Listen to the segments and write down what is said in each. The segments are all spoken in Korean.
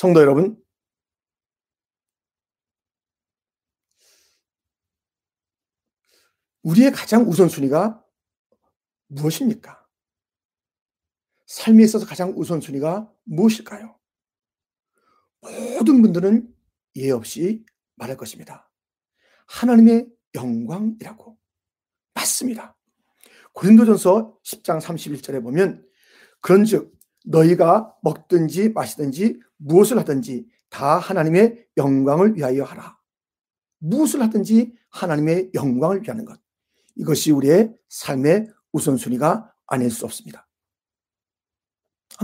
성도 여러분, 우리의 가장 우선순위가 무엇입니까? 삶에 있어서 가장 우선순위가 무엇일까요? 모든 분들은 예 없이 말할 것입니다. 하나님의 영광이라고. 맞습니다. 고린도전서 10장 31절에 보면 그런즉 너희가 먹든지 마시든지 무엇을 하든지 다 하나님의 영광을 위하여 하라. 무엇을 하든지 하나님의 영광을 위하는 것. 이것이 우리의 삶의 우선순위가 아닐 수 없습니다.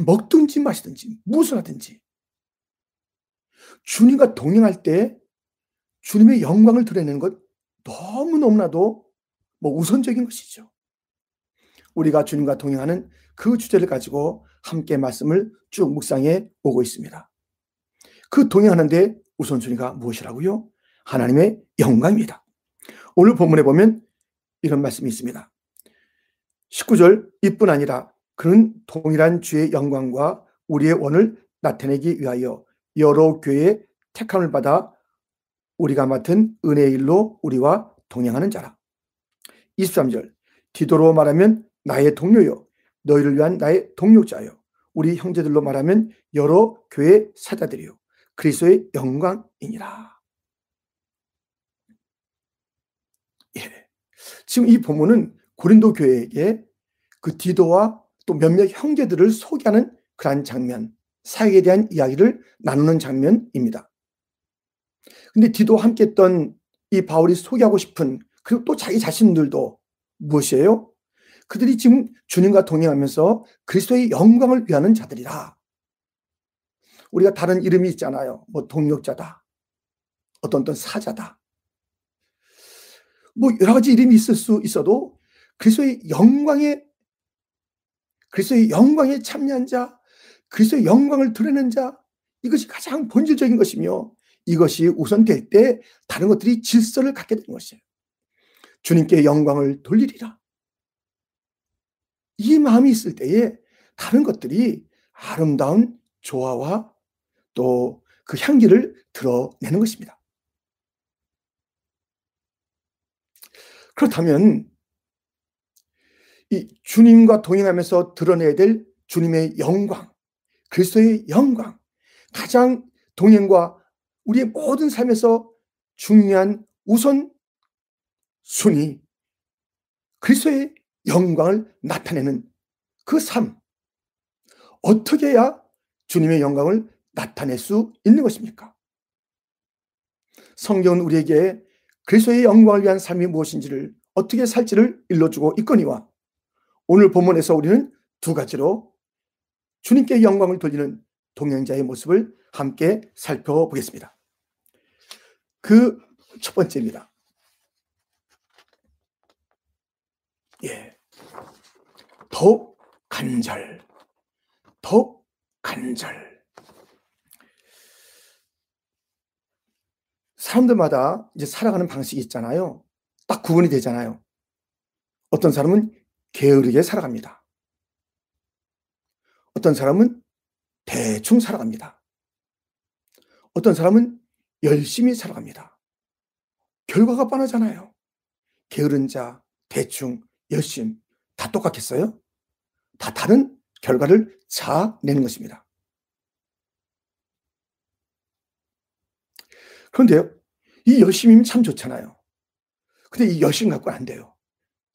먹든지 마시든지 무엇을 하든지 주님과 동행할 때 주님의 영광을 드러내는 것 너무너무나도 뭐 우선적인 것이죠. 우리가 주님과 동행하는 그 주제를 가지고 함께 말씀을 쭉 묵상해 오고 있습니다. 그 동행하는데 우선순위가 무엇이라고요? 하나님의 영광입니다. 오늘 본문에 보면 이런 말씀이 있습니다. 19절 이뿐 아니라 그는 동일한 주의 영광과 우리의 원을 나타내기 위하여 여러 교회의 택함을 받아 우리가 맡은 은혜의 일로 우리와 동행하는 자라. 23절 디도로 말하면 나의 동료요 너희를 위한 나의 동력자요 우리 형제들로 말하면 여러 교회 사자들이요 그리스도의 영광이니라. 예. 지금 이 본문은 고린도 교회에게 그 디도와 또 몇몇 형제들을 소개하는 그러한 장면, 사역에 대한 이야기를 나누는 장면입니다. 근데 디도와 함께 했던 이 바울이 소개하고 싶은 그리고 또 자기 자신들도 무엇이에요? 그들이 지금 주님과 동행하면서 그리스도의 영광을 위하는 자들이라. 우리가 다른 이름이 있잖아요. 뭐 동력자다. 어떤 어떤 사자다. 뭐 여러 가지 이름이 있을 수 있어도 그리스도의 영광에 그리스도의 영광에 참여한 자, 그리스도의 영광을 드러내는 자 이것이 가장 본질적인 것이며 이것이 우선될 때 다른 것들이 질서를 갖게 되는 것이에요. 주님께 영광을 돌리리라. 이 마음이 있을 때에 다른 것들이 아름다운 조화와 또 그 향기를 드러내는 것입니다. 그렇다면 이 주님과 동행하면서 드러내야 될 주님의 영광, 그리스도의 영광, 가장 동행과 우리의 모든 삶에서 중요한 우선 순위, 그리스도의 영광을 나타내는 그 삶. 어떻게 해야 주님의 영광을 나타낼 수 있는 것입니까? 성경은 우리에게 그리스도의 영광을 위한 삶이 무엇인지를 어떻게 살지를 일러주고 있거니와 오늘 본문에서 우리는 두 가지로 주님께 영광을 돌리는 동행자의 모습을 함께 살펴보겠습니다. 그 첫 번째입니다. 예. 더욱 간절, 더욱 간절. 사람들마다 이제 살아가는 방식이 있잖아요. 딱 구분이 되잖아요. 어떤 사람은 게으르게 살아갑니다. 어떤 사람은 대충 살아갑니다. 어떤 사람은 열심히 살아갑니다. 결과가 뻔하잖아요. 게으른 자, 대충, 열심, 다 똑같겠어요? 다 다른 결과를 자내는 것입니다. 그런데요, 이 열심이면 참 좋잖아요. 근데 이 열심 갖고는 안 돼요.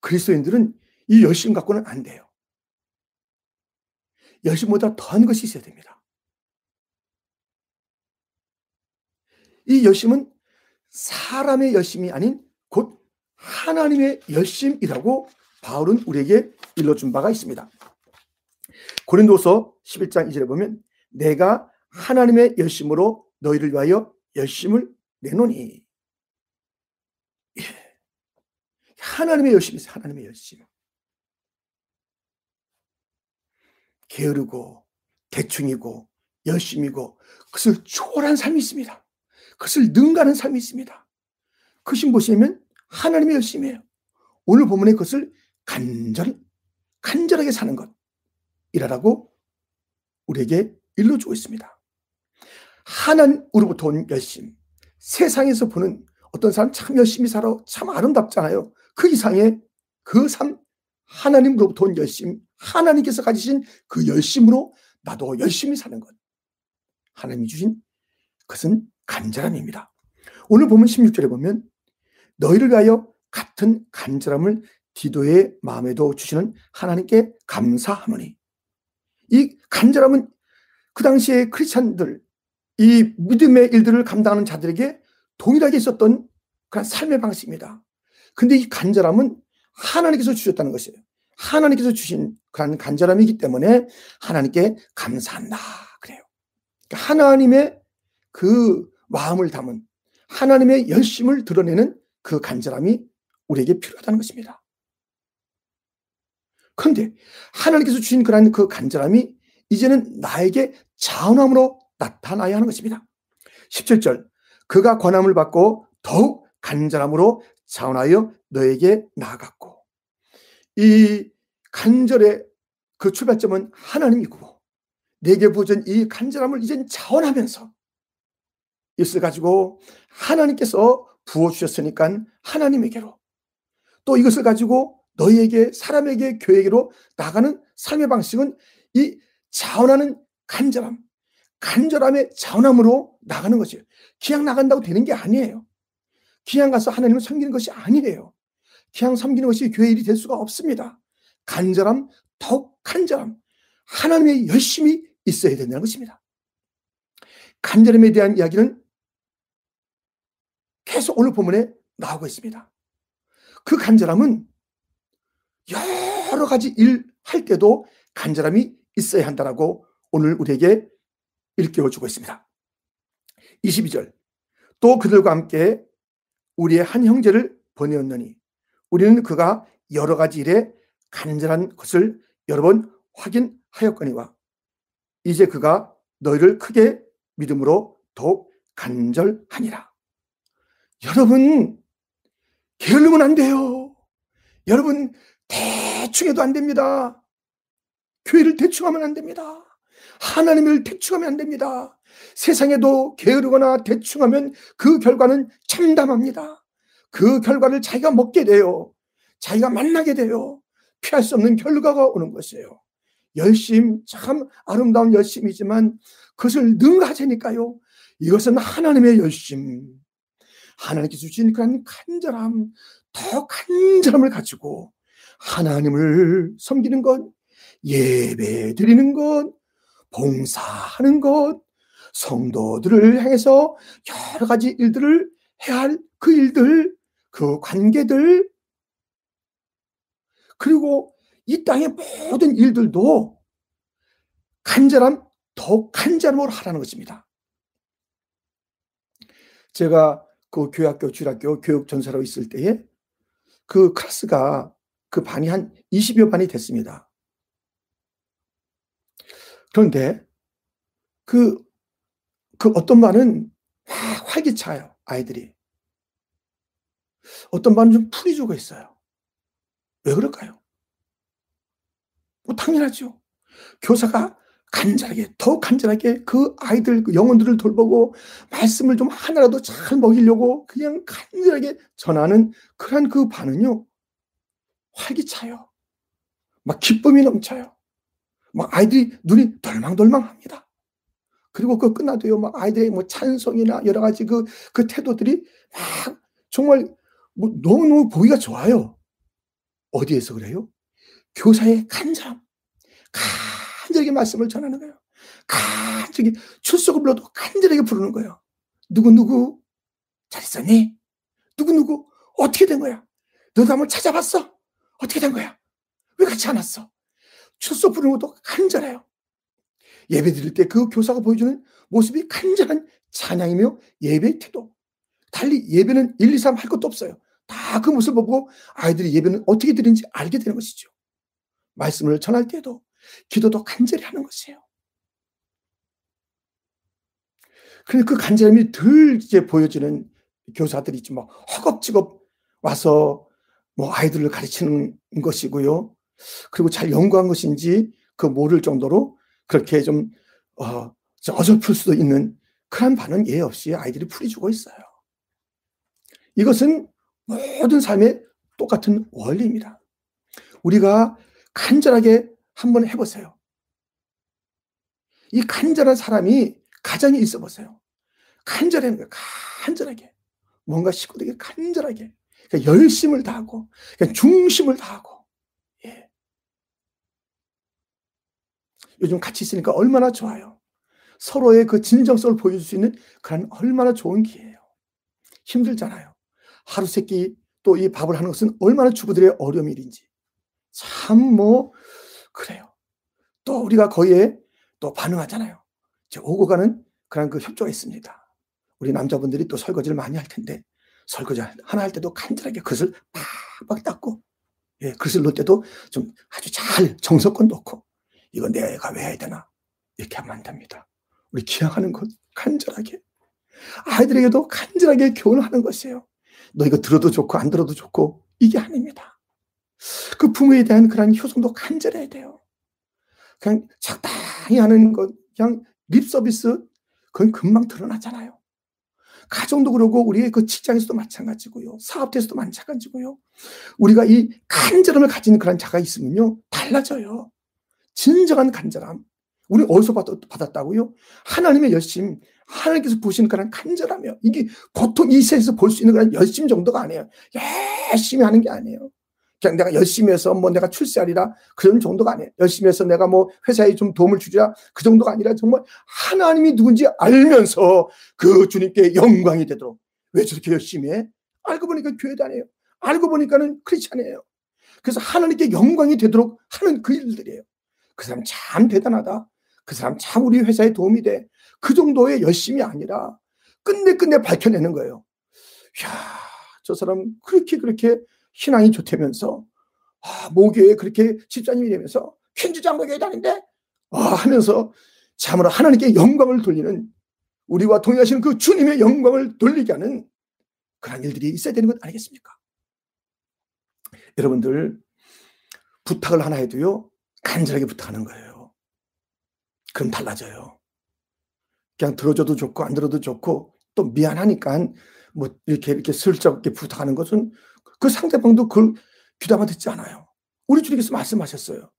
그리스도인들은 이 열심 갖고는 안 돼요. 열심보다 더한 것이 있어야 됩니다. 이 열심은 사람의 열심이 아닌 곧 하나님의 열심이라고 바울은 우리에게 일러준 바가 있습니다. 고린도서 11장 2절에 보면 내가 하나님의 열심으로 너희를 위하여 열심을 내노니 예. 하나님의 열심이 하나님의 열심. 게으르고 대충이고 열심이고 그것을 초월한 삶이 있습니다. 그것을 능가하는 삶이 있습니다. 그것이 무엇이냐면 하나님의 열심이에요. 오늘 본문에 그것을 간절, 간절하게 사는 것. 이라라고 우리에게 일러주고 있습니다. 하나님으로부터 온 열심. 세상에서 보는 어떤 사람 참 열심히 살아 참 아름답잖아요. 그 이상의 그 삶, 하나님으로부터 온 열심, 하나님께서 가지신 그 열심으로 나도 열심히 사는 것. 하나님이 주신 그것은 간절함입니다. 오늘 보면 16절에 보면 너희를 위하여 같은 간절함을 디도의 마음에도 주시는 하나님께 감사하노니 이 간절함은 그 당시에 크리스찬들 이 믿음의 일들을 감당하는 자들에게 동일하게 있었던 그런 삶의 방식입니다. 근데 이 간절함은 하나님께서 주셨다는 것이에요. 하나님께서 주신 그런 간절함이기 때문에 하나님께 감사한다. 그래요. 그러니까 하나님의 그 마음을 담은 하나님의 열심을 드러내는 그 간절함이 우리에게 필요하다는 것입니다. 그런데 하나님께서 주신 그런 그 간절함이 이제는 나에게 자원함으로 나타나야 하는 것입니다. 17절 그가 권함을 받고 더욱 간절함으로 자원하여 너에게 나아갔고 이 간절의 그 출발점은 하나님이고 내게 부어진 이 간절함을 이젠 자원하면서 이것을 가지고 하나님께서 부어주셨으니까 하나님에게로 또 이것을 가지고 너희에게 사람에게 교회에게로 나가는 삶의 방식은 이 자원하는 간절함 간절함의 자원함으로 나가는 것이에요. 그냥 나간다고 되는 게 아니에요. 그냥 가서 하나님을 섬기는 것이 아니에요. 그냥 섬기는 것이 교회 일이 될 수가 없습니다. 간절함, 더욱 간절함, 하나님의 열심이 있어야 된다는 것입니다. 간절함에 대한 이야기는 계속 오늘 본문에 나오고 있습니다. 그 간절함은 여러 가지 일 할 때도 간절함이 있어야 한다라고 오늘 우리에게 일깨워 주고 있습니다. 22절 또 그들과 함께 우리의 한 형제를 보내었느니 우리는 그가 여러 가지 일에 간절한 것을 여러 번 확인하였거니와 이제 그가 너희를 크게 믿음으로 더욱 간절하니라. 여러분 게을르면 안 돼요. 여러분 대충 해도 안 됩니다. 교회를 대충 하면 안 됩니다. 하나님을 대충 하면 안 됩니다. 세상에도 게으르거나 대충 하면 그 결과는 참담합니다. 그 결과를 자기가 먹게 돼요. 자기가 만나게 돼요. 피할 수 없는 결과가 오는 것이에요. 열심, 참 아름다운 열심이지만 그것을 능가하니까요. 이것은 하나님의 열심. 하나님께서 주신 그런 간절함, 더 간절함을 가지고 하나님을 섬기는 것, 예배 드리는 것, 봉사하는 것, 성도들을 향해서 여러 가지 일들을 해야 할 그 일들, 그 관계들, 그리고 이 땅의 모든 일들도 간절함, 더 간절함으로 하라는 것입니다. 제가 그 교학교, 주학교 교육 전사로 있을 때에 그 클래스가 그 반이 한 20여 반이 됐습니다. 그런데 그, 그 어떤 반은 막 활기차요, 아이들이. 어떤 반은 좀 풀이 죽어 있어요. 왜 그럴까요? 뭐 당연하죠. 교사가 간절하게, 더 간절하게 그 아이들, 그 영혼들을 돌보고 말씀을 좀 하나라도 잘 먹이려고 그냥 간절하게 전하는 그런 그 반은요, 활기차요. 막 기쁨이 넘쳐요. 막 아이들이 눈이 덜망덜망합니다. 그리고 그 끝나도요, 막 아이들의 뭐 찬송이나 여러 가지 그, 그 태도들이 막 정말 뭐 너무너무 보기가 좋아요. 어디에서 그래요? 교사의 간절함. 간절하게 말씀을 전하는 거예요. 간절하게 출석을 불러도 간절하게 부르는 거예요. 누구누구 잘 있었니? 누구누구 어떻게 된 거야? 너도 한번 찾아봤어? 어떻게 된 거야? 왜안 왔어? 출석 부르는 것도 간절해요. 예배 드릴 때 그 교사가 보여주는 모습이 간절한 찬양이며 예배 태도. 달리 예배는 1, 2, 3 할 것도 없어요. 다 그 모습을 보고 아이들이 예배는 어떻게 드리는지 알게 되는 것이죠. 말씀을 전할 때도 기도도 간절히 하는 것이에요. 그런데 그 간절함이 덜 이제 보여지는 교사들이 있지 뭐 허겁지겁 와서 뭐 아이들을 가르치는 것이고요. 그리고 잘 연구한 것인지 그 모를 정도로 그렇게 좀 어, 어설플 수도 있는 그런 반응 예 없이 아이들이 풀이주고 있어요. 이것은 모든 삶의 똑같은 원리입니다. 우리가 간절하게 한번 해보세요. 이 간절한 사람이 가정에 있어 보세요. 간절한 거예요. 간절하게. 뭔가 식구들에게 간절하게. 그러니까 열심을 다하고, 그러니까 중심을 다하고. 예. 요즘 같이 있으니까 얼마나 좋아요. 서로의 그 진정성을 보여줄 수 있는 그런 얼마나 좋은 기회예요. 힘들잖아요. 하루 세끼 또 이 밥을 하는 것은 얼마나 주부들의 어려운 일인지. 참 뭐, 그래요. 또 우리가 거기에 또 반응하잖아요. 이제 오고 가는 그런 그 협조가 있습니다. 우리 남자분들이 또 설거지를 많이 할 텐데 설거지 하나 할 때도 간절하게 그릇을 팍팍 닦고 예, 그릇을 놓을 때도 좀 아주 잘 정성껏 놓고 이거 내가 왜 해야 되나 이렇게 하면 안 됩니다. 우리 기양하는 것 간절하게 아이들에게도 간절하게 교훈하는 것이에요. 너 이거 들어도 좋고 안 들어도 좋고 이게 아닙니다. 그 부모에 대한 그런 효성도 간절해야 돼요. 그냥 적당히 하는 것, 그냥 립 서비스, 그건 금방 드러나잖아요. 가정도 그러고 우리의 그 직장에서도 마찬가지고요. 사업에서도 마찬가지고요. 우리가 이 간절함을 가진 그런 자가 있으면요. 달라져요. 진정한 간절함. 우리 어디서 받았다고요? 하나님의 열심, 하나님께서 보시는 그런 간절함이요. 이게 보통 이 세상에서 볼 수 있는 그런 열심 정도가 아니에요. 열심히 하는 게 아니에요. 그냥 내가 열심히 해서 뭐 내가 출세하리라 그런 정도가 아니에요. 열심히 해서 내가 뭐 회사에 좀 도움을 주리라 그 정도가 아니라 정말 하나님이 누군지 알면서 그 주님께 영광이 되도록 왜 저렇게 열심히 해? 알고 보니까 교회 다녀요. 알고 보니까는 크리스찬이에요. 그래서 하나님께 영광이 되도록 하는 그 일들이에요. 그 사람 참 대단하다. 그 사람 참 우리 회사에 도움이 돼. 그 정도의 열심이 아니라 끝내 끝내 밝혀내는 거예요. 야, 저 사람 그렇게 그렇게 신앙이 좋다면서 아, 모교에 그렇게 집사님이 되면서 퀸즈 장로교회 다닌데 아, 하면서 참으로 하나님께 영광을 돌리는 우리와 동의하시는 그 주님의 영광을 돌리게 하는 그런 일들이 있어야 되는 것 아니겠습니까? 여러분들 부탁을 하나 해도요 간절하게 부탁하는 거예요. 그럼 달라져요. 그냥 들어줘도 좋고 안 들어도 좋고 또 미안하니까 뭐 이렇게 이렇게 슬쩍 이렇게 부탁하는 것은 그 상대방도 그걸 귀담아 듣지 않아요. 우리 주님께서 말씀하셨어요.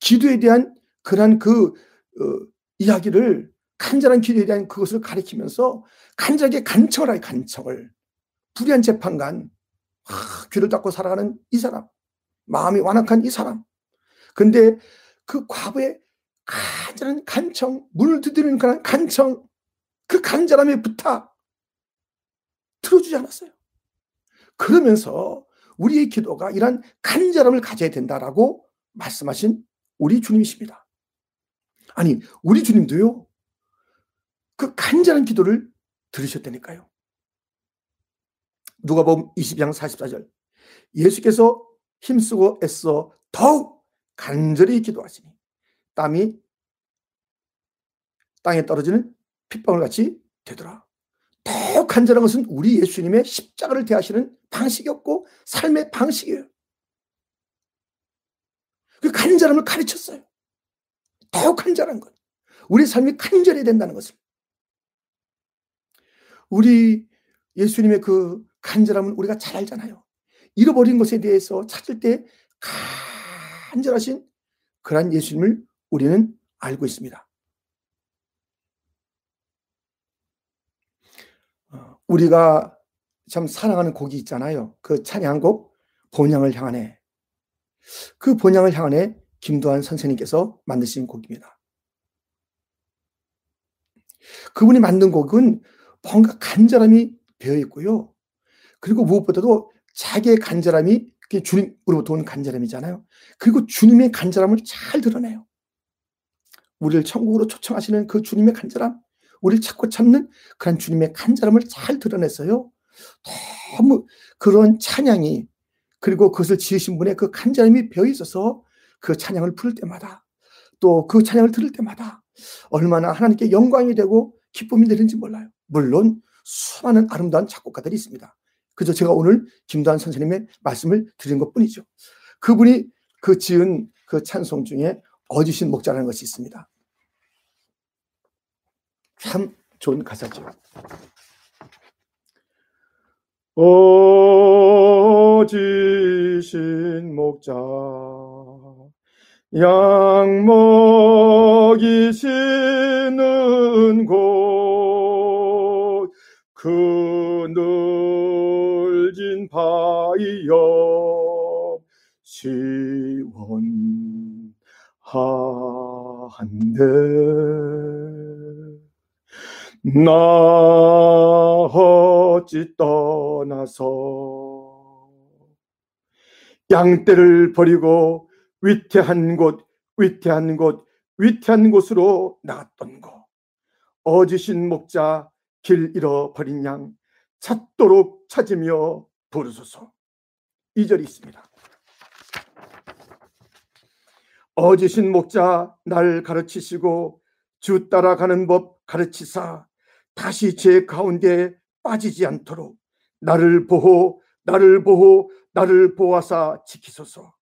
기도에 대한 그런 그 어, 이야기를 간절한 기도에 대한 그것을 가리키면서 간절하게 간청을 하요 간청을. 불의한 재판관, 아, 귀를 닫고 살아가는 이 사람, 마음이 완악한 이 사람. 근데 그 과부의 간절한 간청, 문을 두드리는 그런 간청, 그 간절함의 부탁 들어주지 않았어요. 그러면서 우리의 기도가 이런 간절함을 가져야 된다라고 말씀하신 우리 주님이십니다. 아니, 우리 주님도요, 그 간절한 기도를 들으셨다니까요. 누가 보면 22장 44절. 예수께서 힘쓰고 애써 더욱 간절히 기도하시니 땀이 땅에 떨어지는 핏방울 같이 되더라. 더욱 간절한 것은 우리 예수님의 십자가를 대하시는 방식이었고 삶의 방식이에요. 그 간절함을 가르쳤어요. 더욱 간절한 것. 우리 삶이 간절해야 된다는 것을. 우리 예수님의 그 간절함은 우리가 잘 알잖아요. 잃어버린 것에 대해서 찾을 때 간절하신 그러한 예수님을 우리는 알고 있습니다. 우리가 참 사랑하는 곡이 있잖아요. 그 찬양곡 본향을 향하네. 그 본향을 향하네 김도한 선생님께서 만드신 곡입니다. 그분이 만든 곡은 뭔가 간절함이 되어 있고요. 그리고 무엇보다도 자기의 간절함이 주님으로부터 오는 간절함이잖아요. 그리고 주님의 간절함을 잘 드러내요. 우리를 천국으로 초청하시는 그 주님의 간절함, 우리를 찾고 찾는 그런 주님의 간절함을 잘 드러냈어요. 너무 그런 찬양이 그리고 그것을 지으신 분의 그 간절함이 배어 있어서 그 찬양을 부를 때마다 또 그 찬양을 들을 때마다 얼마나 하나님께 영광이 되고 기쁨이 되는지 몰라요. 물론 수많은 아름다운 작곡가들이 있습니다. 그저 제가 오늘 김도한 선생님의 말씀을 드린 것 뿐이죠. 그분이 그 지은 그 찬송 중에 어지신 목자라는 것이 있습니다. 참 좋은 가사죠. 어지신 목자 양 먹이시는 곳 그늘진 바위여 시원한데. 나 어찌 떠나서 양떼를 버리고 위태한 곳 위태한 곳 위태한 곳으로 나갔던 거. 어지신 목자 길 잃어버린 양 찾도록 찾으며 부르소서. 이 절이 있습니다. 어지신 목자 날 가르치시고 주 따라가는 법 가르치사 다시 제 가운데 빠지지 않도록 나를 보호, 나를 보호, 나를 보아사 지키소서.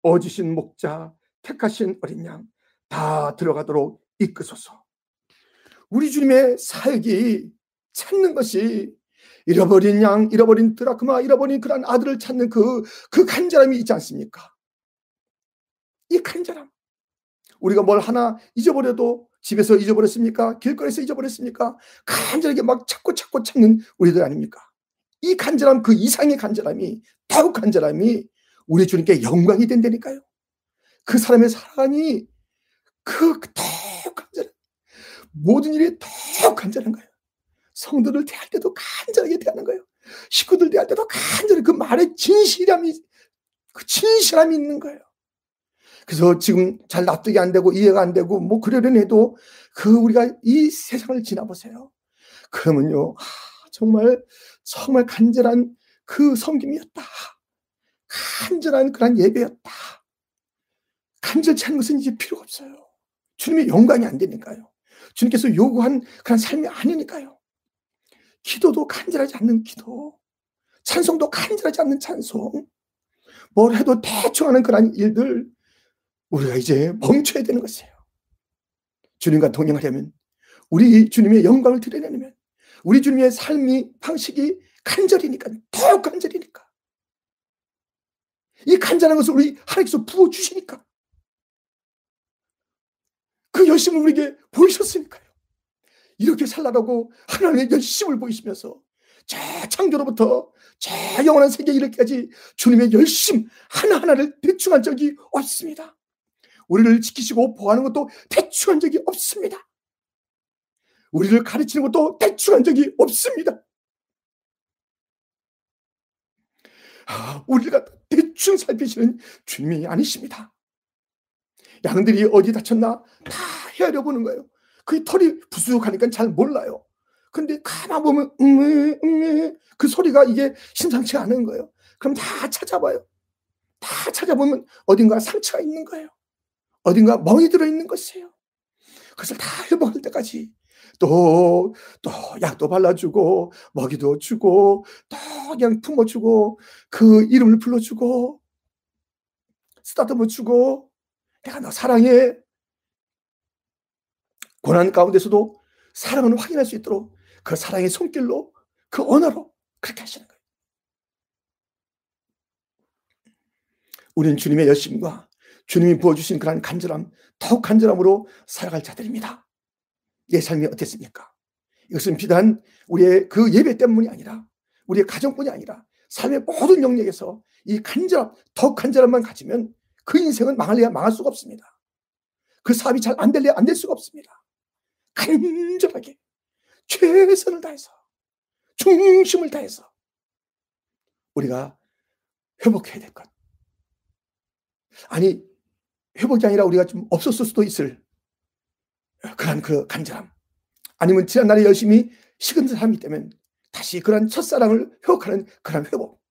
어지신 목자, 택하신 어린 양 다 들어가도록 이끄소서. 우리 주님의 사역이 찾는 것이 잃어버린 양, 잃어버린 드라크마, 잃어버린 그런 아들을 찾는 그, 그 간절함이 있지 않습니까? 이 간절함. 우리가 뭘 하나 잊어버려도 집에서 잊어버렸습니까? 길거리에서 잊어버렸습니까? 간절하게 막 찾고 찾고 찾는 우리들 아닙니까? 이 간절함, 그 이상의 간절함이, 더욱 간절함이 우리 주님께 영광이 된다니까요. 그 사람의 사랑이 그 더욱 간절한, 모든 일이 더욱 간절한 거예요. 성도를 대할 때도 간절하게 대하는 거예요. 식구들 대할 때도 간절히 그 말에 진실함이, 그 진실함이 있는 거예요. 그래서 지금 잘 납득이 안 되고 이해가 안 되고 뭐 그러려니 해도 그 우리가 이 세상을 지나보세요. 그러면요, 아, 정말, 정말 간절한 그 섬김이었다. 간절한 그런 예배였다. 간절치 않은 것은 이제 필요가 없어요. 주님의 영광이 안 되니까요. 주님께서 요구한 그런 삶이 아니니까요. 기도도 간절하지 않는 기도. 찬송도 간절하지 않는 찬송. 뭘 해도 대충 하는 그런 일들. 우리가 이제 멈춰야 되는 것이에요. 주님과 동행하려면 우리 주님의 영광을 드러내려면 우리 주님의 삶이 방식이 간절이니까 더 간절이니까 이 간절한 것을 우리 하나님께서 부어주시니까 그 열심을 우리에게 보이셨으니까요. 이렇게 살라라고 하나님의 열심을 보이시면서 저 창조로부터 저 영원한 세계 이렇게까지 주님의 열심 하나하나를 대충 한 적이 없습니다. 우리를 지키시고 보호하는 것도 대충 한 적이 없습니다. 우리를 가르치는 것도 대충 한 적이 없습니다. 아, 우리가 대충 살피시는 주님이 아니십니다. 양들이 어디 다쳤나 다 헤아려 보는 거예요. 그 털이 부수하니까 잘 몰라요. 근데 가만 보면 음, 음, 그 소리가 이게 심상치 않은 거예요. 그럼 다 찾아봐요. 다 찾아보면 어딘가 상처가 있는 거예요. 어딘가 멍이 들어있는 것이에요. 그것을 다 회복할 때까지 또, 또 약도 발라주고, 먹이도 주고, 또 그냥 품어주고, 그 이름을 불러주고, 쓰다듬어 주고, 내가 너 사랑해. 고난 가운데서도 사랑을 확인할 수 있도록 그 사랑의 손길로, 그 언어로 그렇게 하시는 거예요. 우리는 주님의 열심과 주님이 부어주신 그러 간절함, 더욱 간절함으로 살아갈 자들입니다. 내 삶이 어땠습니까? 이것은 비단 우리의 그 예배 때문이 아니라 우리의 가정뿐이 아니라 삶의 모든 영역에서 이 간절함, 더 간절함만 가지면 그 인생은 망할래야 망할 수가 없습니다. 그 사업이 잘 안 될래야 안 될 수가 없습니다. 간절하게 최선을 다해서 중심을 다해서 우리가 회복해야 될 것. 아니 회복이 아니라 우리가 좀 없었을 수도 있을 그런 그 간절함. 아니면 지난날에 열심히 식은 사람이 때면 다시 그런 첫사랑을 회복하는 그런 회복.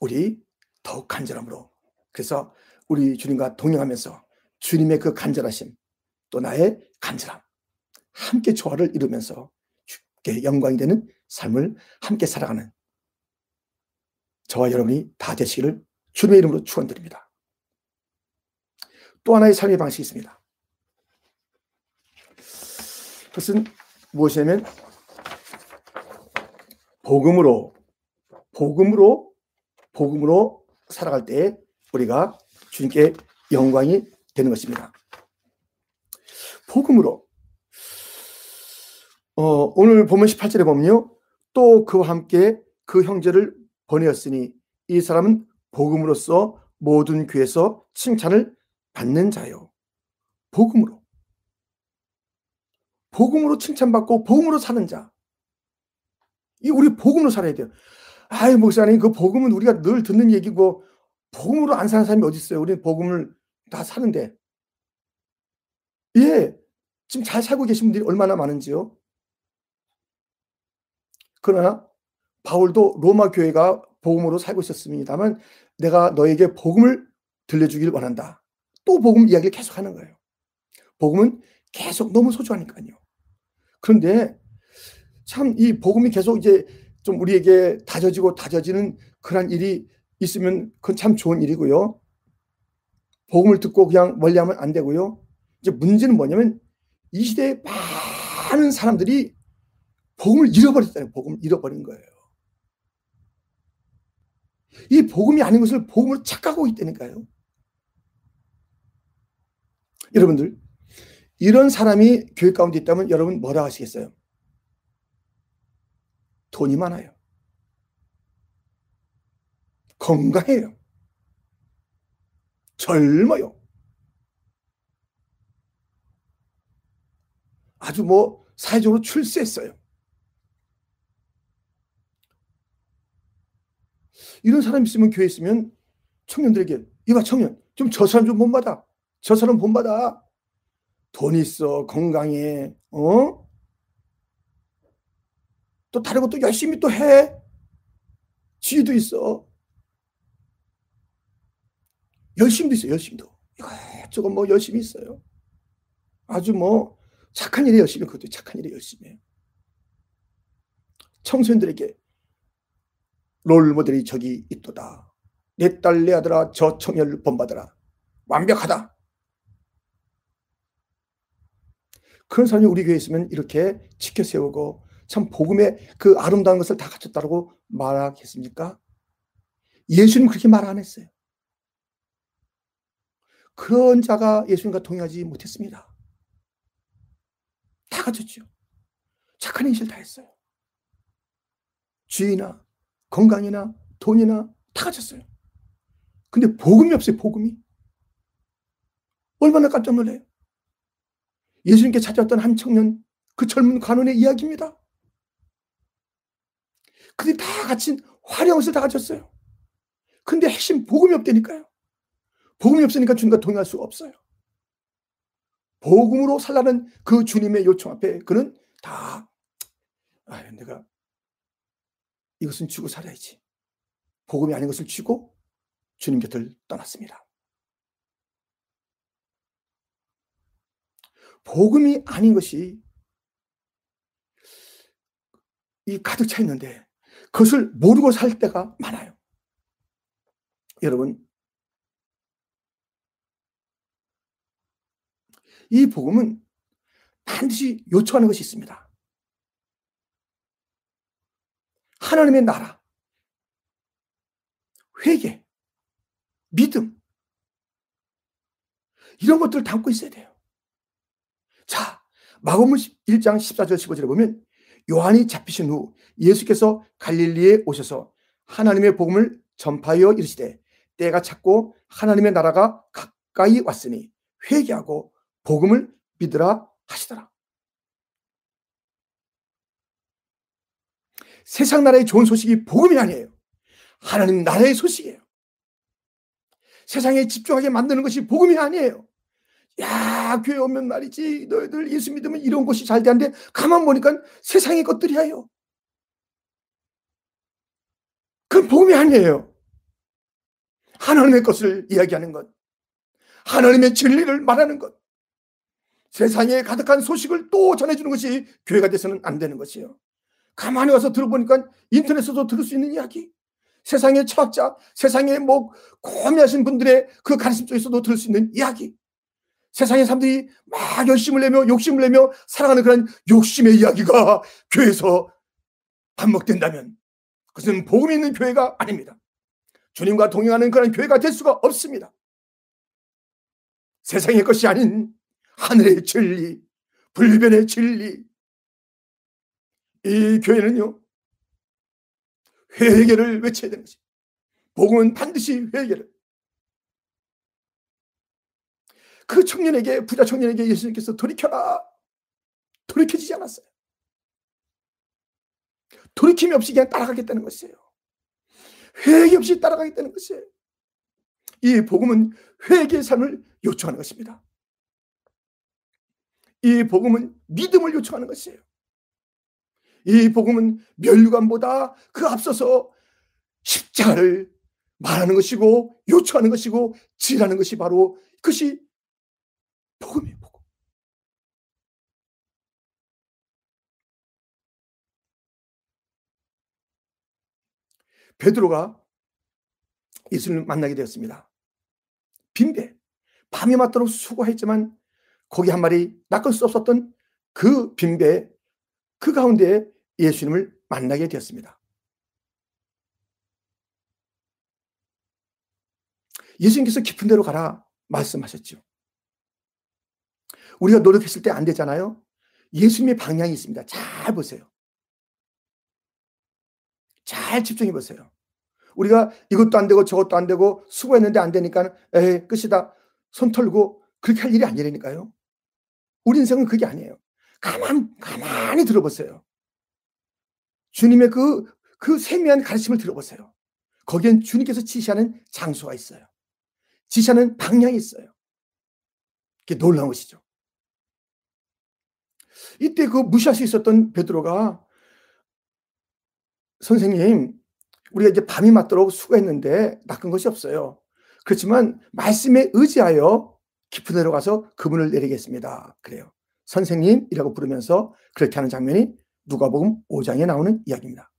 우리 더욱 간절함으로. 그래서 우리 주님과 동행하면서 주님의 그 간절하심 또 나의 간절함 함께 조화를 이루면서 주께 영광이 되는 삶을 함께 살아가는 저와 여러분이 다 되시기를 주님의 이름으로 축원드립니다. 또 하나의 삶의 방식이 있습니다. 그것은 무엇이냐면 복음으로 복음으로 복음으로 살아갈 때 우리가 주님께 영광이 되는 것입니다. 복음으로 어, 오늘 보면 18절에 보면요. 또 그와 함께 그 형제를 보내었으니 이 사람은 복음으로써 모든 교회에서 칭찬을 받는 자요. 복음으로. 복음으로 칭찬받고 복음으로 사는 자. 이 우리 복음으로 살아야 돼요. 아이 목사님 그 복음은 우리가 늘 듣는 얘기고 복음으로 안 사는 사람이 어디 있어요? 우리는 복음을 다 사는데. 예. 지금 잘 살고 계신 분들이 얼마나 많은지요. 그러나 바울도 로마 교회가 복음으로 살고 있었습니다만 내가 너에게 복음을 들려주길 원한다. 또 복음 이야기를 계속 하는 거예요. 복음은 계속 너무 소중하니까요. 그런데 참 이 복음이 계속 이제 좀 우리에게 다져지고 다져지는 그런 일이 있으면 그건 참 좋은 일이고요. 복음을 듣고 그냥 멀리하면 안 되고요. 이제 문제는 뭐냐면 이 시대에 많은 사람들이 복음을 잃어버렸잖아요. 복음을 잃어버린 거예요. 이 복음이 아닌 것을 복음으로 착각하고 있다니까요. 여러분들, 이런 사람이 교회 가운데 있다면 여러분 뭐라 하시겠어요? 돈이 많아요. 건강해요. 젊어요. 아주 뭐 사회적으로 출세했어요. 이런 사람 있으면 교회 있으면 청년들에게 이봐 청년 좀 저 사람 좀 본받아. 저 사람 본받아. 돈 있어 건강해 어? 또 다른 것도 열심히 또 해. 지위도 있어. 열심도 있어요. 열심도. 이것저것 뭐 열심히 있어요. 아주 뭐 착한 일에 열심히 그것도 착한 일에 열심히 해요. 청소년들에게 롤 모델이 저기 있도다. 내 딸, 내 아들아, 저 청년을 본받아라. 완벽하다. 그런 사람이 우리 교회에 있으면 이렇게 지켜 세우고 참 복음의 그 아름다운 것을 다 갖췄다고 말하겠습니까? 예수님 그렇게 말 안 했어요. 그런 자가 예수님과 동의하지 못했습니다. 다 갖췄죠. 착한 행실 다 했어요. 주의나 건강이나 돈이나 다 갖췄어요. 근데 복음이 없어요, 복음이. 얼마나 깜짝 놀래요. 예수님께 찾아왔던 한 청년, 그 젊은 관원의 이야기입니다. 그들이 다 갖춘 화려한 것을 다 갖췄어요. 근데 핵심 복음이 없다니까요. 복음이 없으니까 주님과 동행할 수 없어요. 복음으로 살라는 그 주님의 요청 앞에 그는 다 아, 내가 이것은 주고 살아야지. 복음이 아닌 것을 쥐고 주님 곁을 떠났습니다. 복음이 아닌 것이 이 가득 차 있는데 그것을 모르고 살 때가 많아요. 여러분, 이 복음은 반드시 요청하는 것이 있습니다. 하나님의 나라, 회개, 믿음, 이런 것들을 담고 있어야 돼요. 자, 마가복음 1장 14절 15절에 보면 요한이 잡히신 후 예수께서 갈릴리에 오셔서 하나님의 복음을 전파하여 이르시되 때가 찼고 하나님의 나라가 가까이 왔으니 회개하고 복음을 믿으라 하시더라. 세상 나라의 좋은 소식이 복음이 아니에요. 하나님 나라의 소식이에요. 세상에 집중하게 만드는 것이 복음이 아니에요. 야, 교회 오면 말이지. 너희들 예수 믿으면 이런 것이 잘 되는데 가만 보니까 세상의 것들이에요. 그건 복음이 아니에요. 하나님의 것을 이야기하는 것. 하나님의 진리를 말하는 것. 세상에 가득한 소식을 또 전해주는 것이 교회가 돼서는 안 되는 것이에요. 가만히 와서 들어보니까 인터넷에서도 들을 수 있는 이야기. 세상의 철학자, 세상의 뭐 고미하신 분들의 그 가르침 쪽에서도 들을 수 있는 이야기. 세상의 사람들이 막 열심을 내며 욕심을 내며 살아가는 그런 욕심의 이야기가 교회에서 반복된다면 그것은 복음이 있는 교회가 아닙니다. 주님과 동행하는 그런 교회가 될 수가 없습니다. 세상의 것이 아닌 하늘의 진리, 불변의 진리. 이 교회는요, 회개를 외쳐야 되는 것입니다. 복음은 반드시 회개를. 그 청년에게, 부자 청년에게 예수님께서 돌이켜라. 돌이켜지지 않았어요. 돌이킴이 없이 그냥 따라가겠다는 것이에요. 회개 없이 따라가겠다는 것이에요. 이 복음은 회개의 삶을 요청하는 것입니다. 이 복음은 믿음을 요청하는 것이에요. 이 복음은 멸류관보다 그 앞서서 십자가를 말하는 것이고 요청하는 것이고 지라는 것이 바로 그것이 복음이에요. 복음. 베드로가 예수님을 만나게 되었습니다. 빈배, 밤이 맞도록 수고했지만 고기 한 마리 낚을 수 없었던 그 빈배, 그 가운데 예수님을 만나게 되었습니다. 예수님께서 깊은 데로 가라 말씀하셨죠. 우리가 노력했을 때 안 되잖아요. 예수님의 방향이 있습니다. 잘 보세요. 잘 집중해 보세요. 우리가 이것도 안 되고 저것도 안 되고 수고했는데 안 되니까 에이 끝이다. 손 털고 그렇게 할 일이 아니라니까요. 우리 인생은 그게 아니에요. 가만 가만히 들어보세요. 주님의 그, 그 세미한 가르침을 들어보세요. 거기엔 주님께서 지시하는 장소가 있어요. 지시하는 방향이 있어요. 그게 놀라운 것이죠. 이때 그 무시할 수 있었던 베드로가 선생님, 우리가 이제 밤이 맞도록 수고했는데 낚은 것이 없어요. 그렇지만 말씀에 의지하여 깊은 데로 가서 그분을 내리겠습니다. 그래요. 선생님이라고 부르면서 그렇게 하는 장면이 누가복음 5장에 나오는 이야기입니다.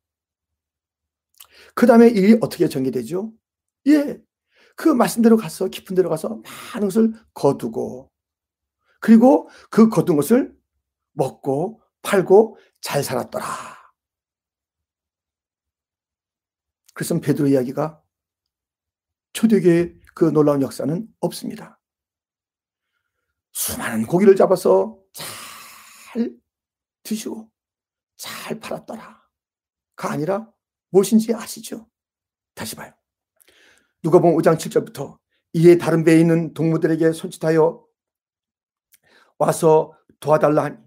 그 다음에 일이 어떻게 전개되죠? 예. 그 말씀대로 가서 깊은 데로 가서 많은 것을 거두고 그리고 그 거둔 것을 먹고 팔고 잘 살았더라. 그래서 베드로 이야기가 초대교의 그 놀라운 역사는 없습니다. 수많은 고기를 잡아서 잘 드시고 잘 팔았더라. 가 아니라 무엇인지 아시죠? 다시 봐요. 누가 보면 5장 7절부터 이에 다른 배에 있는 동무들에게 손짓하여 와서 도와달라 하니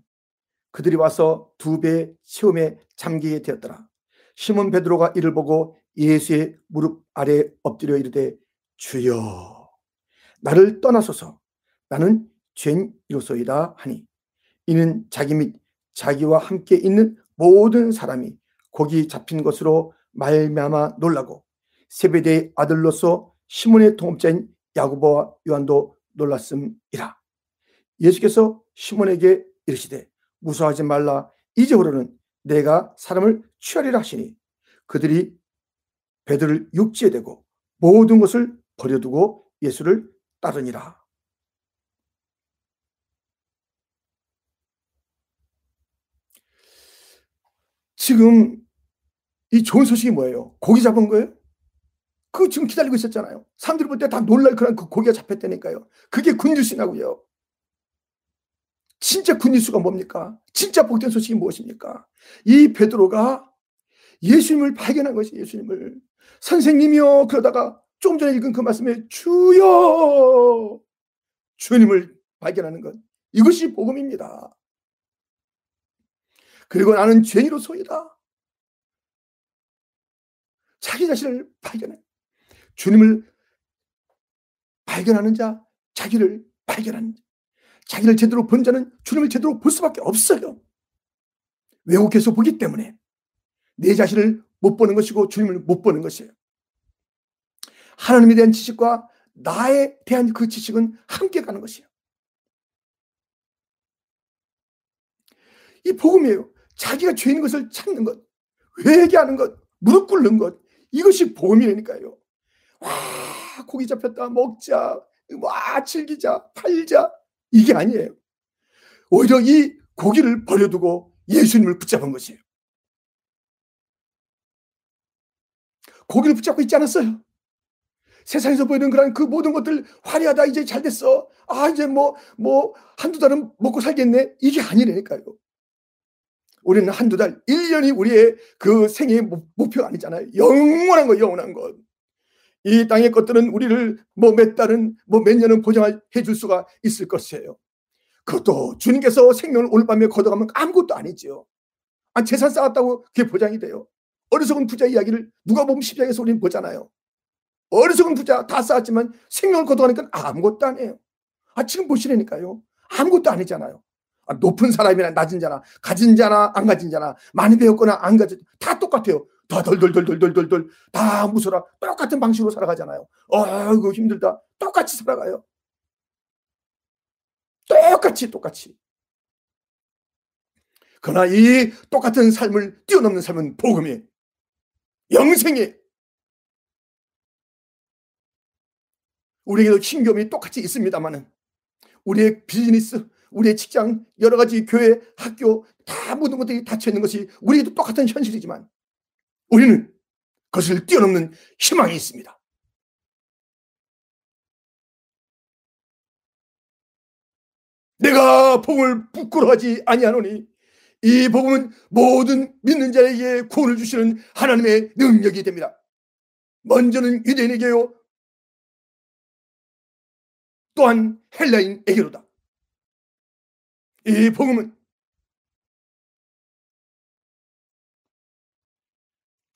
그들이 와서 두배 시험에 잠기게 되었더라. 시몬 베드로가 이를 보고 예수의 무릎 아래 엎드려 이르되 주여 나를 떠나소서 나는 죄인이로소이다 하니 이는 자기 및 자기와 함께 있는 모든 사람이 거기 잡힌 것으로 말미암아 놀라고 세베대의 아들로서 시몬의 동업자인 야구보와 요한도 놀랐음이라. 예수께서 시몬에게 이르시되 무서워하지 말라 이제부로는 내가 사람을 취하리라 하시니 그들이 베드를 육지에 대고 모든 것을 버려두고 예수를 따르니라. 지금 이 좋은 소식이 뭐예요? 고기 잡은 거예요? 그 지금 기다리고 있었잖아요. 사람들이 볼 때 다 놀랄 그런 그 고기가 잡혔다니까요. 그게 굿뉴스라고요. 진짜 굿뉴스가 뭡니까? 진짜 복된 소식이 무엇입니까? 이 베드로가 예수님을 발견한 것이 예수님을 선생님이요 그러다가 조금 전에 읽은 그 말씀에 주여 주님을 발견하는 것 이것이 복음입니다. 그리고 나는 죄인으로소이다. 자기 자신을 발견해. 주님을 발견하는 자, 자기를 발견하는 자. 자기를 제대로 본 자는 주님을 제대로 볼 수밖에 없어요. 왜곡해서 보기 때문에 내 자신을 못 보는 것이고 주님을 못 보는 것이에요. 하나님에 대한 지식과 나에 대한 그 지식은 함께 가는 것이에요. 이 복음이에요. 자기가 죄인 것을 찾는 것, 회개하는 것, 무릎 꿇는 것, 이것이 복음이라니까요. 와, 고기 잡혔다, 먹자, 와, 즐기자, 팔자, 이게 아니에요. 오히려 이 고기를 버려두고 예수님을 붙잡은 것이에요. 고기를 붙잡고 있지 않았어요. 세상에서 보이는 그런 그 모든 것들 화려하다 이제 잘 됐어. 아 이제 뭐뭐 뭐 한두 달은 먹고 살겠네. 이게 아니라니까요. 우리는 한두 달, 1년이 우리의 그 생애의 목표가 아니잖아요. 영원한 거, 영원한 것. 이 땅의 것들은 우리를 뭐 몇 달은 뭐 몇 년은 보장해 줄 수가 있을 것이에요. 그것도 주님께서 생명을 오늘 밤에 걷어가면 아무것도 아니지요. 아, 재산 쌓았다고 그게 보장이 돼요. 어리석은 부자 이야기를 누가 보면 십장에서 우리는 보잖아요. 어리석은 부자 다 쌓았지만 생명을 거둬가니까 아무것도 아니에요. 아, 지금 보시라니까요. 아무것도 아니잖아요. 아, 높은 사람이나 낮은 자나 가진 자나 안 가진 자나 많이 배웠거나 안 가진 다 똑같아요. 다 덜덜덜덜덜덜덜 다 무서라 똑같은 방식으로 살아가잖아요. 어이구 힘들다. 똑같이 살아가요. 똑같이 똑같이. 그러나 이 똑같은 삶을 뛰어넘는 삶은 복음이 영생이 우리에게도 신경이 똑같이 있습니다만은 우리의 비즈니스, 우리의 직장, 여러 가지 교회, 학교 다 모든 것들이 닫혀 있는 것이 우리에게도 똑같은 현실이지만 우리는 그것을 뛰어넘는 희망이 있습니다. 내가 복음을 부끄러워하지 아니하노니 이 복음은 모든 믿는 자에게 구원을 주시는 하나님의 능력이 됩니다. 먼저는 유대인에게요. 또한 헬라인에게로다. 이 복음은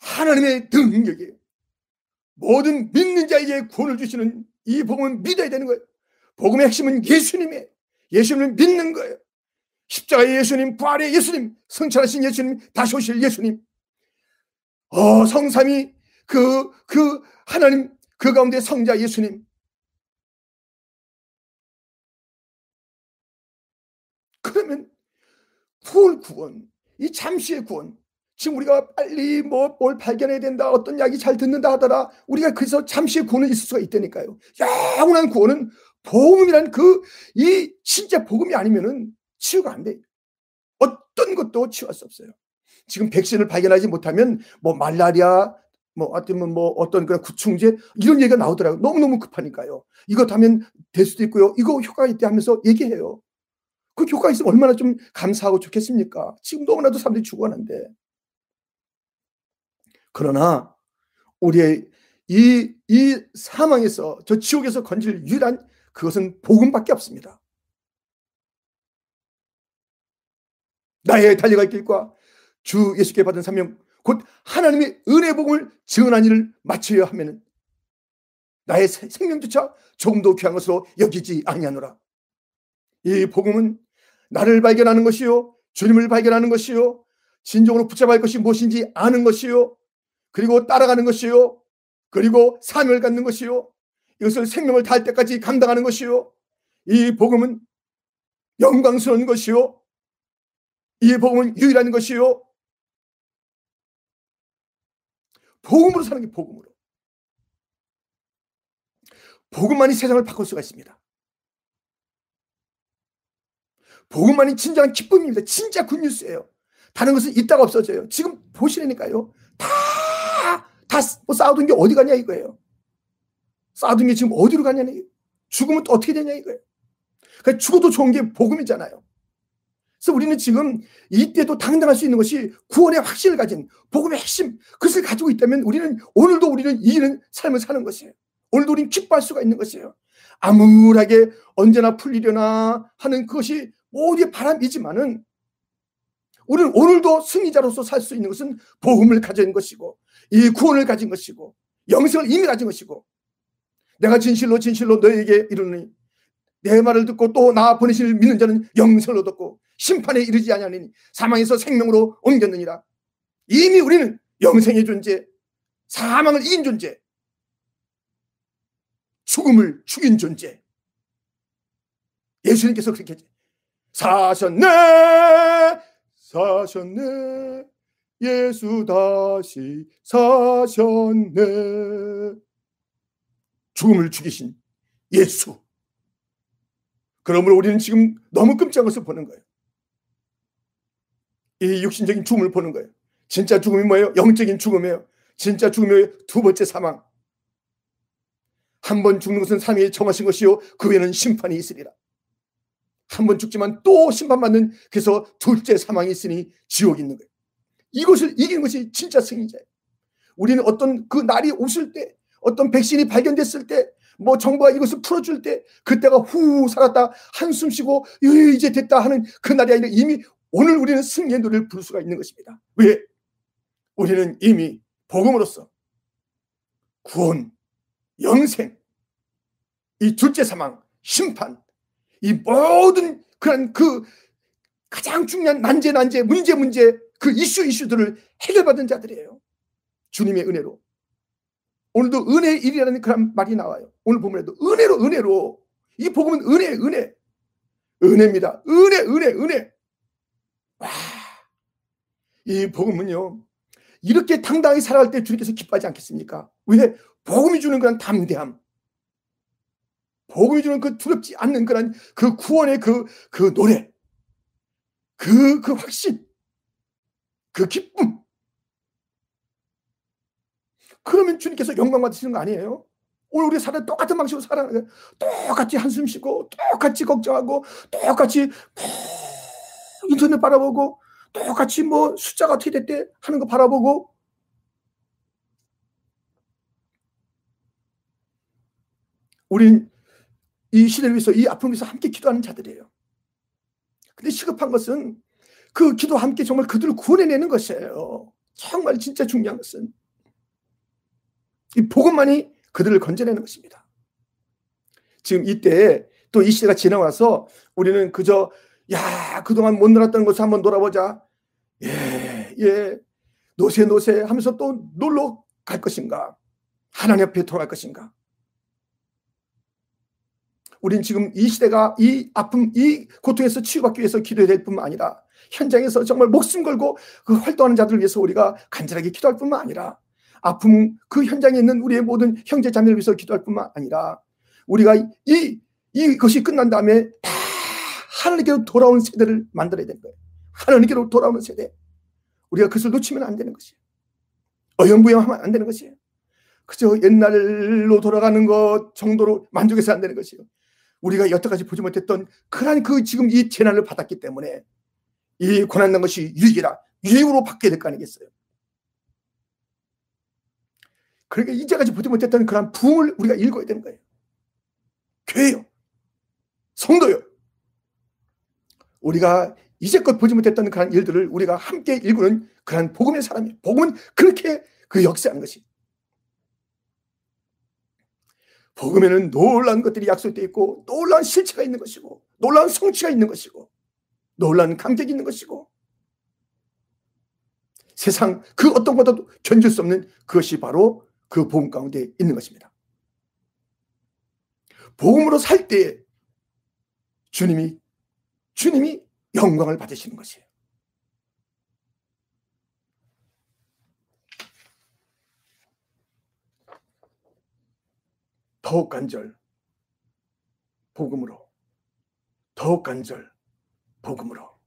하나님의 능력이에요. 모든 믿는 자에게 구원을 주시는 이 복음은 믿어야 되는 거예요. 복음의 핵심은 예수님이에요. 예수님을 믿는 거예요. 십자가의 예수님, 부활의 예수님, 성찰하신 예수님, 다시 오실 예수님. 어, 성삼이 그, 그 하나님, 그 가운데 성자 예수님. 그러면 구원, 구원, 이 잠시의 구원. 지금 우리가 빨리 뭐 뭘 발견해야 된다, 어떤 약이 잘 듣는다 하더라. 우리가 그래서 잠시의 구원을 있을 수가 있다니까요. 영원한 구원은 복음이란 그, 이 진짜 복음이 아니면은 치유가 안 돼. 어떤 것도 치유할 수 없어요. 지금 백신을 발견하지 못하면 뭐 말라리아, 뭐 어쩌면 뭐 어떤 그런 구충제 이런 얘기가 나오더라고요. 너무너무 급하니까요. 이것 하면 될 수도 있고요. 이거 효과가 있대 하면서 얘기해요. 그 효과 있으면 얼마나 좀 감사하고 좋겠습니까? 지금 너무나도 사람들이 죽어가는데. 그러나 우리의 이, 이 사망에서 저 지옥에서 건질 유일한 그것은 복음밖에 없습니다. 나의 달려갈 길과 주 예수께 받은 사명 곧 하나님의 은혜 복음을 증언한 일을 마쳐야 하면은 나의 생명조차 조금도 귀한 것으로 여기지 아니하노라. 이 복음은 나를 발견하는 것이요 주님을 발견하는 것이요 진정으로 붙잡아야 할 것이 무엇인지 아는 것이요 그리고 따라가는 것이요 그리고 삶을 갖는 것이요 이것을 생명을 다할 때까지 감당하는 것이요 이 복음은 영광스러운 것이요 이 복음은 유일한 것이요 복음으로 사는 게 복음으로 복음만이 세상을 바꿀 수가 있습니다 복음만이 진정한 기쁨입니다. 진짜 굿뉴스예요. 다른 것은 있다가 없어져요. 지금 보시라니까요. 다, 다 뭐 쌓아둔 게 어디 가냐 이거예요. 쌓아둔 게 지금 어디로 가냐니. 죽으면 또 어떻게 되냐 이거예요. 그러니까 죽어도 좋은 게 복음이잖아요. 그래서 우리는 지금 이때도 당당할 수 있는 것이 구원의 확신을 가진 복음의 핵심, 그것을 가지고 있다면 우리는 오늘도 우리는 이기는 삶을 사는 것이에요. 오늘도 우리는 기뻐할 수가 있는 것이에요. 암울하게 언제나 풀리려나 하는 그것이 모두의 바람이지만은 우리는 오늘도 승리자로서 살 수 있는 것은 복음을 가진 것이고 이 구원을 가진 것이고 영생을 이미 가진 것이고 내가 진실로 진실로 너에게 이르니 내 말을 듣고 또 나 보내실 믿는 자는 영생을 얻었고 심판에 이르지 아니하니 사망에서 생명으로 옮겼느니라. 이미 우리는 영생의 존재 사망을 이긴 존재 죽음을 죽인 존재. 예수님께서 그렇게 사셨네 사셨네 예수 다시 사셨네. 죽음을 죽이신 예수. 그러므로 우리는 지금 너무 끔찍한 것을 보는 거예요. 이 육신적인 죽음을 보는 거예요. 진짜 죽음이 뭐예요? 영적인 죽음이에요. 진짜 죽음의 두 번째 사망. 한 번 죽는 것은 삶이 정하신 것이요. 그 외에는 심판이 있으리라. 한 번 죽지만 또 심판받는 그래서 둘째 사망이 있으니 지옥이 있는 거예요. 이것을 이기는 것이 진짜 승리자예요. 우리는 어떤 그 날이 오실 때 어떤 백신이 발견됐을 때 뭐 정부가 이것을 풀어줄 때 그때가 후 살았다 한숨 쉬고 이제 됐다 하는 그 날이 아니라 이미 오늘 우리는 승리의 노래를 부를 수가 있는 것입니다. 왜? 우리는 이미 복음으로써 구원, 영생, 이 둘째 사망, 심판, 이 모든 그런 그 가장 중요한 난제 난제 문제 문제 그 이슈 이슈들을 해결받은 자들이에요. 주님의 은혜로. 오늘도 은혜의 일이라는 그런 말이 나와요. 오늘 보면에도 은혜로 은혜로 이 복음은 은혜 은혜 은혜입니다. 은혜 은혜 은혜. 와. 이 복음은요. 이렇게 당당히 살아갈 때 주님께서 기뻐하지 않겠습니까? 왜? 복음이 주는 그런 담대함. 복음이 주는 그 두렵지 않는 그런 그 구원의 그, 그 노래. 그, 그 확신. 그 기쁨. 그러면 주님께서 영광 받으시는 거 아니에요? 오늘 우리 살아 똑같은 방식으로 살아가는 거예요. 똑같이 한숨 쉬고, 똑같이 걱정하고, 똑같이 인터넷 바라보고, 똑같이 뭐 숫자가 어떻게 됐대 하는 거 바라보고, 우린 이 시대를 위해서 이 아픔을 위해서 함께 기도하는 자들이에요. 근데 시급한 것은 그 기도와 함께 정말 그들을 구원해내는 것이에요. 정말 진짜 중요한 것은 이 복음만이 그들을 건져내는 것입니다. 지금 이때 또 이 시대가 지나와서 우리는 그저 야 그동안 못 놀았던 곳을 한번 놀아보자. 예, 예. 노세 노세 하면서 또 놀러 갈 것인가? 하나님 앞에 돌아갈 것인가? 우린 지금 이 시대가 이 아픔, 이 고통에서 치유받기 위해서 기도해야 될 뿐만 아니라 현장에서 정말 목숨 걸고 그 활동하는 자들을 위해서 우리가 간절하게 기도할 뿐만 아니라 아픔 그 현장에 있는 우리의 모든 형제 자매를 위해서 기도할 뿐만 아니라 우리가 이 이것이 끝난 다음에 다 하나님께로 돌아온 세대를 만들어야 되는 거예요. 하나님께로 돌아오는 세대. 우리가 그것을 놓치면 안 되는 것이에요. 어영부영하면 안 되는 것이에요. 그저 옛날로 돌아가는 것 정도로 만족해서 안 되는 것이에요. 우리가 여태까지 보지 못했던 그러한 그 지금 이 재난을 받았기 때문에 이 고난난 것이 유익이라 유익으로 바뀌어야 될 거 아니겠어요. 그러니까 이제까지 보지 못했던 그러한 부흥을 우리가 읽어야 되는 거예요. 교회요. 성도요. 우리가 이제껏 보지 못했던 그런 일들을 우리가 함께 읽는 그런 복음의 사람이에요. 복음은 그렇게 그 역사하는 것이. 복음에는 놀라운 것들이 약속되어 있고 놀라운 실체가 있는 것이고 놀라운 성취가 있는 것이고 놀라운 감격이 있는 것이고 세상 그 어떤 것도 견딜 수 없는 그것이 바로 그 복음 가운데 있는 것입니다. 복음으로 살 때 주님이 주님이 영광을 받으시는 것이에요. 더욱 간절 복음으로 더욱 간절 복음으로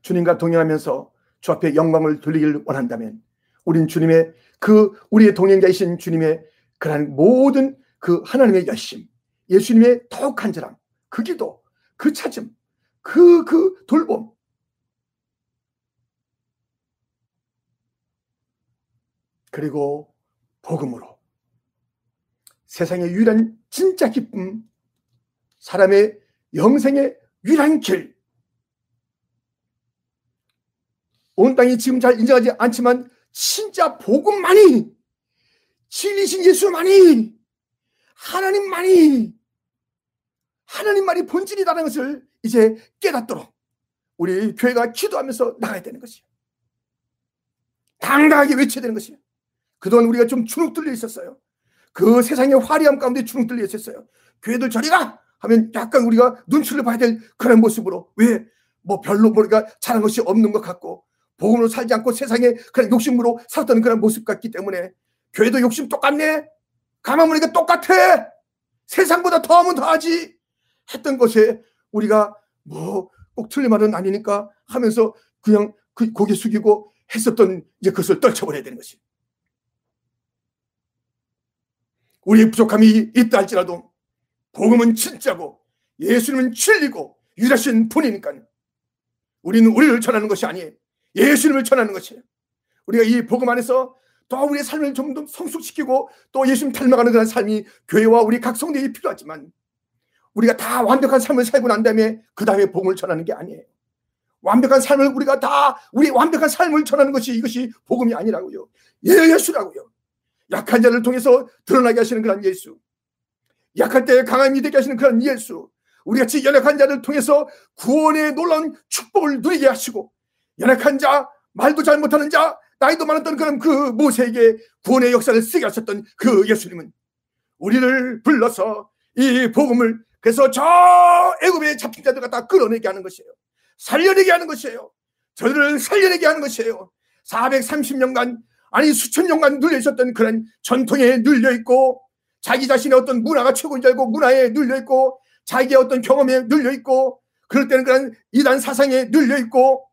주님과 동행하면서 주 앞에 영광을 돌리기를 원한다면 우린 주님의 그 우리의 동행자이신 주님의 그러한 모든 그 하나님의 열심 예수님의 더욱 간절함 그 기도 그 찾음 그 그 돌봄. 그리고 복음으로. 세상의 유일한 진짜 기쁨, 사람의 영생의 유일한 길. 온 땅이 지금 잘 인정하지 않지만 진짜 복음만이 진리신 예수만이 하나님만이 하나님만이 본질이라는 것을 이제 깨닫도록 우리 교회가 기도하면서 나가야 되는 것이에요. 당당하게 외쳐야 되는 것이에요. 그동안 우리가 좀 주눅 들려 있었어요. 그 세상의 화려함 가운데 주눅 들려 있었어요. 교회들 저리가 하면 약간 우리가 눈치를 봐야 될 그런 모습으로 왜 뭐 별로 우리가 잘한 것이 없는 것 같고 복음으로 살지 않고 세상에 그런 욕심으로 살았던 그런 모습 같기 때문에 교회도 욕심 똑같네. 가만 보니까 똑같아. 세상보다 더하면 더하지. 했던 것에 우리가 뭐 꼭 틀린 말은 아니니까 하면서 그냥 그 고개 숙이고 했었던 이제 그것을 떨쳐버려야 되는 것이. 우리의 부족함이 있다 할지라도 복음은 진짜고 예수님은 진리고 유일하신 분이니까 우리는 우리를 전하는 것이 아니에요. 예수님을 전하는 것이에요. 우리가 이 복음 안에서 또 우리의 삶을 좀 더 성숙시키고 또 예수님 닮아가는 그런 삶이 교회와 우리 각 성도에게 필요하지만 우리가 다 완벽한 삶을 살고 난 다음에 그 다음에 복음을 전하는 게 아니에요. 완벽한 삶을 우리가 다 우리 완벽한 삶을 전하는 것이 이것이 복음이 아니라고요. 예수라고요. 약한 자를 통해서 드러나게 하시는 그런 예수. 약할 때 강함이 되게 하시는 그런 예수. 우리 같이 연약한 자를 통해서 구원의 놀라운 축복을 누리게 하시고 연약한 자, 말도 잘 못하는 자, 나이도 많았던 그런 그 모세에게 구원의 역사를 쓰게 하셨던 그 예수님은 우리를 불러서 이 복음을 그래서 저 애굽의 잡힌 자들 갖다 끌어내게 하는 것이에요. 살려내게 하는 것이에요. 저들을 살려내게 하는 것이에요. 430년간 아니 수천 년간 눌려 있었던 그런 전통에 눌려 있고 자기 자신의 어떤 문화가 최고인 줄 알고 문화에 눌려 있고 자기의 어떤 경험에 눌려 있고 그럴 때는 그런 이단 사상에 눌려 있고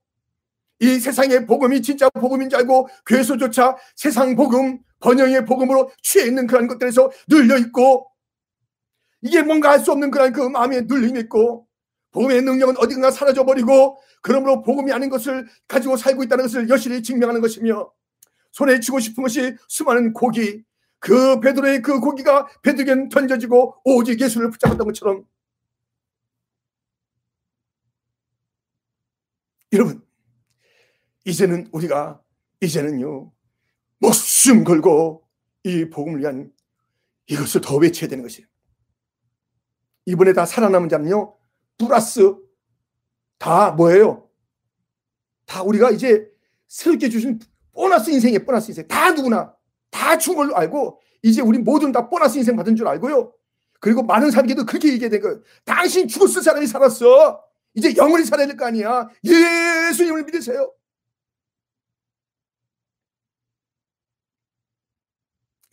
이 세상의 복음이 진짜 복음인 줄 알고 교회소조차 세상 복음 번영의 복음으로 취해 있는 그런 것들에서 눌려 있고 이게 뭔가 할수 없는 그런 그 마음에 눌림이 있고 복음의 능력은 어디가 사라져 버리고 그러므로 복음이 아닌 것을 가지고 살고 있다는 것을 여실히 증명하는 것이며 손에 쥐고 싶은 것이 수많은 고기 그 베드로의 그 고기가 베드로에게 던져지고 오직 예수를 붙잡았던 것처럼 여러분 이제는 우리가 이제는요 목숨 걸고 이 복음을 위한 이것을 더 외쳐야 되는 것이에요. 이번에 다 살아남은 자는요 플러스 다 뭐예요? 다 우리가 이제 새롭게 주신 보너스 인생이에요. 보너스 인생. 다 누구나 다 죽은 걸로 알고 이제 우리 모든 다 보너스 인생 받은 줄 알고요. 그리고 많은 사람들도 그렇게 얘기해 된 거예요. 당신 죽었을 사람이 살았어. 이제 영원히 살아야 될 거 아니야. 예수님을 믿으세요.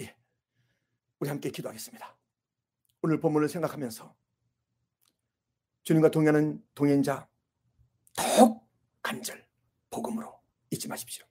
예. 우리 함께 기도하겠습니다. 오늘 본문을 생각하면서 주님과 동행하는 동행자 더욱 간절 복음으로 잊지 마십시오.